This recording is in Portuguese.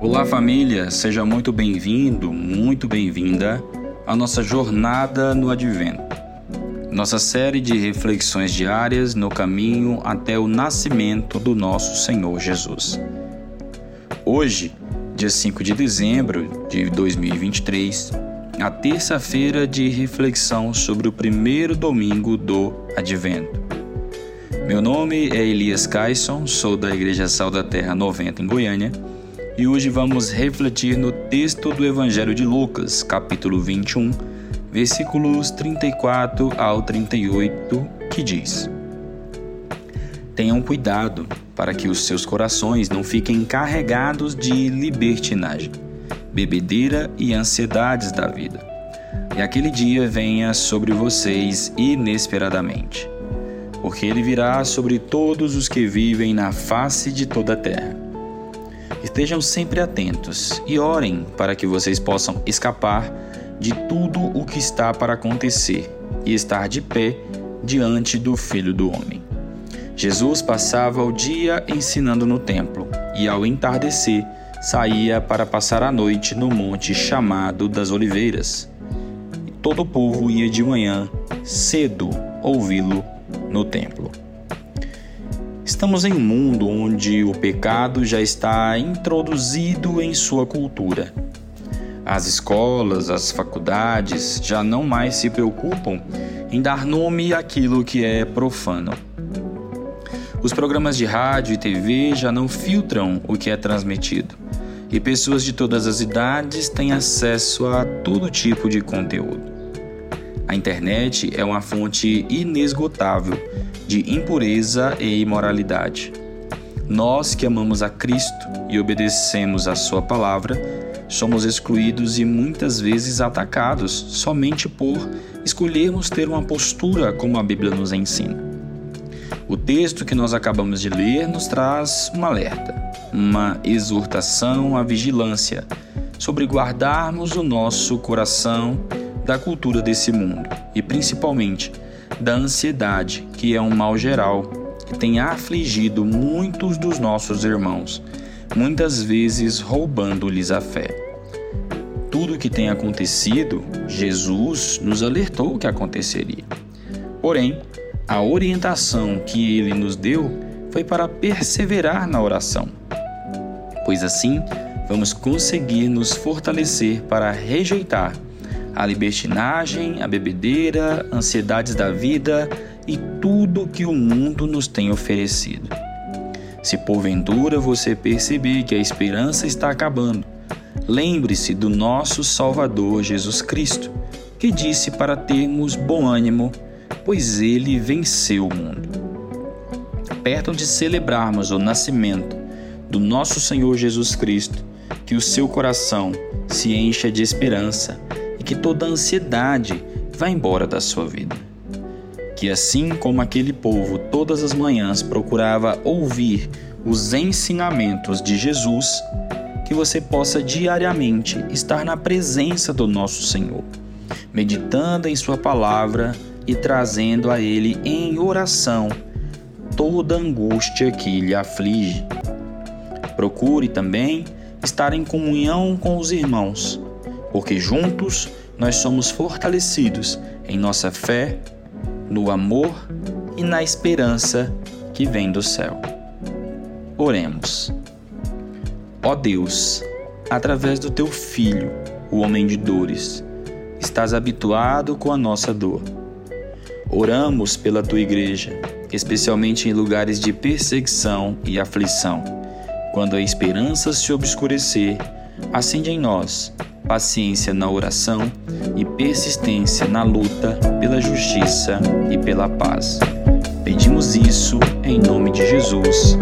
Olá família, seja muito bem-vindo, muito bem-vinda à nossa jornada no Advento. Nossa série de reflexões diárias no caminho até o nascimento do nosso Senhor Jesus. Hoje, dia 5 de dezembro de 2023, a terça-feira de reflexão sobre o primeiro domingo do Advento. Meu nome é Elias Caisson, sou da Igreja Sal da Terra 90 em Goiânia e hoje vamos refletir no texto do Evangelho de Lucas, capítulo 21, versículos 34 ao 38, que diz: Tenham cuidado para que os seus corações não fiquem carregados de libertinagem, bebedeira e ansiedades da vida. E aquele dia venha sobre vocês inesperadamente, porque ele virá sobre todos os que vivem na face de toda a terra Estejam sempre atentos e orem para que vocês possam escapar de tudo o que está para acontecer e estar de pé diante do Filho do Homem. Jesus passava o dia ensinando no templo e, ao entardecer, saía para passar a noite no monte chamado das Oliveiras. E todo o povo ia de manhã cedo ouvi-lo no templo. Estamos em um mundo onde o pecado já está introduzido em sua cultura. As escolas, as faculdades já não mais se preocupam em dar nome àquilo que é profano. Os programas de rádio e TV já não filtram o que é transmitido, e pessoas de todas as idades têm acesso a todo tipo de conteúdo. A internet é uma fonte inesgotável de impureza e imoralidade. Nós que amamos a Cristo e obedecemos a Sua palavra, somos excluídos e muitas vezes atacados somente por escolhermos ter uma postura como a Bíblia nos ensina. O texto que nós acabamos de ler nos traz um alerta, uma exortação à vigilância sobre guardarmos o nosso coração da cultura desse mundo e principalmente da ansiedade, que é um mal geral que tem afligido muitos dos nossos irmãos, muitas vezes roubando-lhes a fé. Tudo o que tem acontecido, Jesus nos alertou que aconteceria. Porém, a orientação que ele nos deu foi para perseverar na oração, pois assim vamos conseguir nos fortalecer para rejeitar a libertinagem, a bebedeira, ansiedades da vida e tudo que o mundo nos tem oferecido. Se porventura você perceber que a esperança está acabando, lembre-se do nosso Salvador Jesus Cristo, que disse para termos bom ânimo, pois ele venceu o mundo. Perto de celebrarmos o nascimento do nosso Senhor Jesus Cristo, que o seu coração se encha de esperança e que toda ansiedade vá embora da sua vida. Que assim como aquele povo todas as manhãs procurava ouvir os ensinamentos de Jesus, que você possa diariamente estar na presença do nosso Senhor, meditando em Sua palavra e trazendo a Ele em oração toda angústia que lhe aflige. Procure também estar em comunhão com os irmãos porque juntos nós somos fortalecidos em nossa fé, no amor e na esperança que vem do céu. Oremos. Ó Deus, através do teu Filho, o homem de dores, estás habituado com a nossa dor. Oramos pela tua igreja, especialmente em lugares de perseguição e aflição. Quando a esperança se obscurecer, acende em nós paciência na oração e persistência na luta pela justiça e pela paz. Pedimos isso em nome de Jesus.